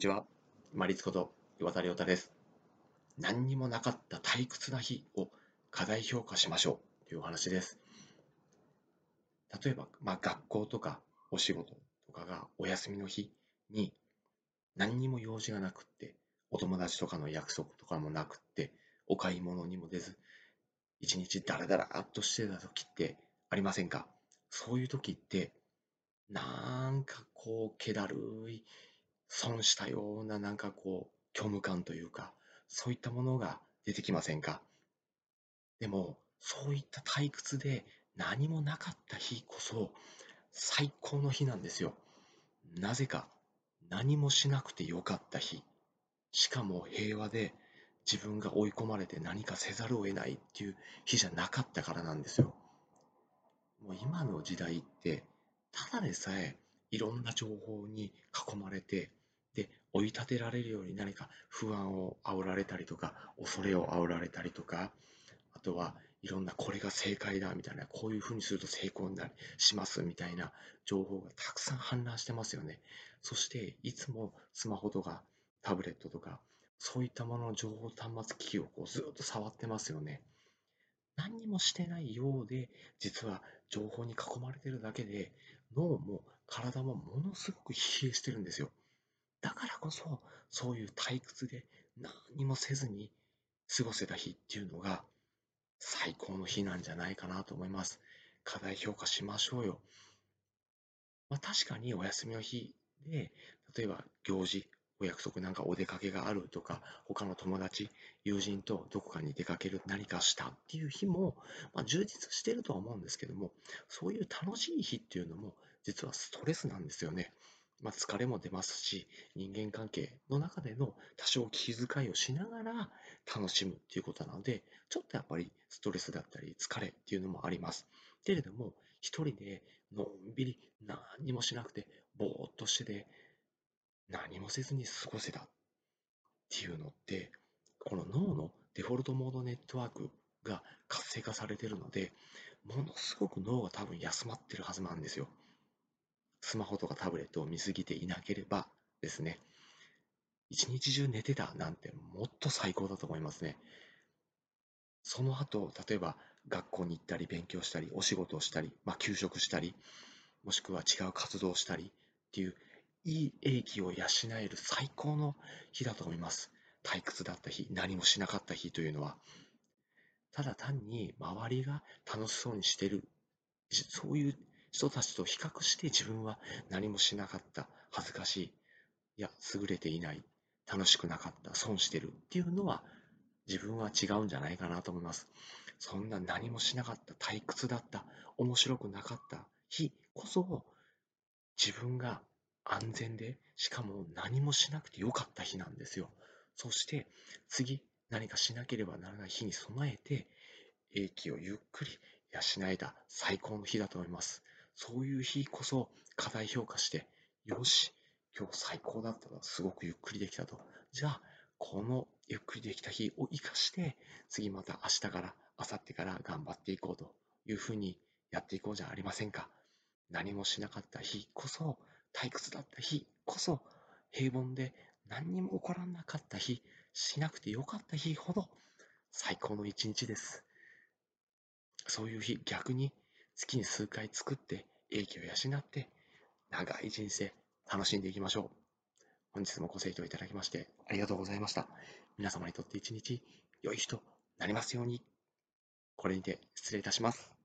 ちは。マリツこと岩田亮太です。何にもなかった退屈な日を課題評価しましょうというお話です。例えば、まあ、学校とかお仕事とかがお休みの日に何にも用事がなくって、お友達とかの約束とかもなくって、お買い物にも出ず、一日ダラダラっとしてた時ってありませんか？そういう時って、なんかこう、気だるい損したようななんかこう虚無感というかそういったものが出てきませんか？でもそういった退屈で何もなかった日こそ最高の日なんですよ。なぜか何もしなくてよかった日。しかも平和で自分が追い込まれて何かせざるを得ないっていう日じゃなかったからなんですよ。もう今の時代ってただでさえいろんな情報に囲まれてで追い立てられるように何か不安を煽られたりとか恐れを煽られたりとかあとはいろんなこれが正解だみたいなこういうふうにすると成功になりしますみたいな情報がたくさん氾濫してますよね。そしていつもスマホとかタブレットとかそういったものの情報端末機器をこうずっと触ってますよね。何にもしてないようで実は情報に囲まれてるだけで脳も体もものすごく疲弊してるんですよ。だからこそ、そういう退屈で何もせずに過ごせた日っていうのが最高の日なんじゃないかなと思います。課題評価しましょうよ。まあ、確かにお休みの日で、例えば行事、お約束なんかお出かけがあるとか、他の友達、友人とどこかに出かける、何かしたっていう日も、まあ、充実してるとは思うんですけども、そういう楽しい日っていうのも、実はストレスなんですよね。まあ、疲れも出ますし、人間関係の中での多少気遣いをしながら楽しむっていうことなので、ちょっとやっぱりストレスだったり疲れっていうのもあります。けれども、一人でのんびり何もしなくて、ぼーっとしてて、何もせずに過ごせたっていうのって、この脳のデフォルトモードネットワークが活性化されてるので、ものすごく脳が多分休まってるはずなんですよ。スマホとかタブレットを見すぎていなければですね、一日中寝てたなんてもっと最高だと思いますね。その後、例えば学校に行ったり勉強したり、お仕事をしたり、まあ、休職したり、もしくは違う活動をしたりっていう、いい英気を養える最高の日だと思います。退屈だった日、何もしなかった日というのは。ただ単に周りが楽しそうにしてる、そういう人たちと比較して自分は何もしなかった、恥ずかしい、いや、優れていない、楽しくなかった、損してるっていうのは自分は違うんじゃないかなと思います。そんな何もしなかった、退屈だった、面白くなかった。日こそ自分が安全で、しかも何もしなくてよかった日なんですよ。そして次何かしなければならない。日に備えて、英気をゆっくり養えた最高の日だと思います。そういう日こそ課題評価して、よし、今日最高だったな、すごくゆっくりできたと。じゃあ、このゆっくりできた日を生かして、次また明日から、明後日から頑張っていこうというふうにやっていこうじゃありませんか。何もしなかった日こそ、退屈だった日こそ、平凡で何にも起こらなかった日、しなくてよかった日ほど最高の一日です。そういう日、逆に月に数回作って英気を養って長い人生楽しんでいきましょう。本日もご清聴いただきましてありがとうございました。皆様にとって一日良い日となりますように。これにて失礼いたします。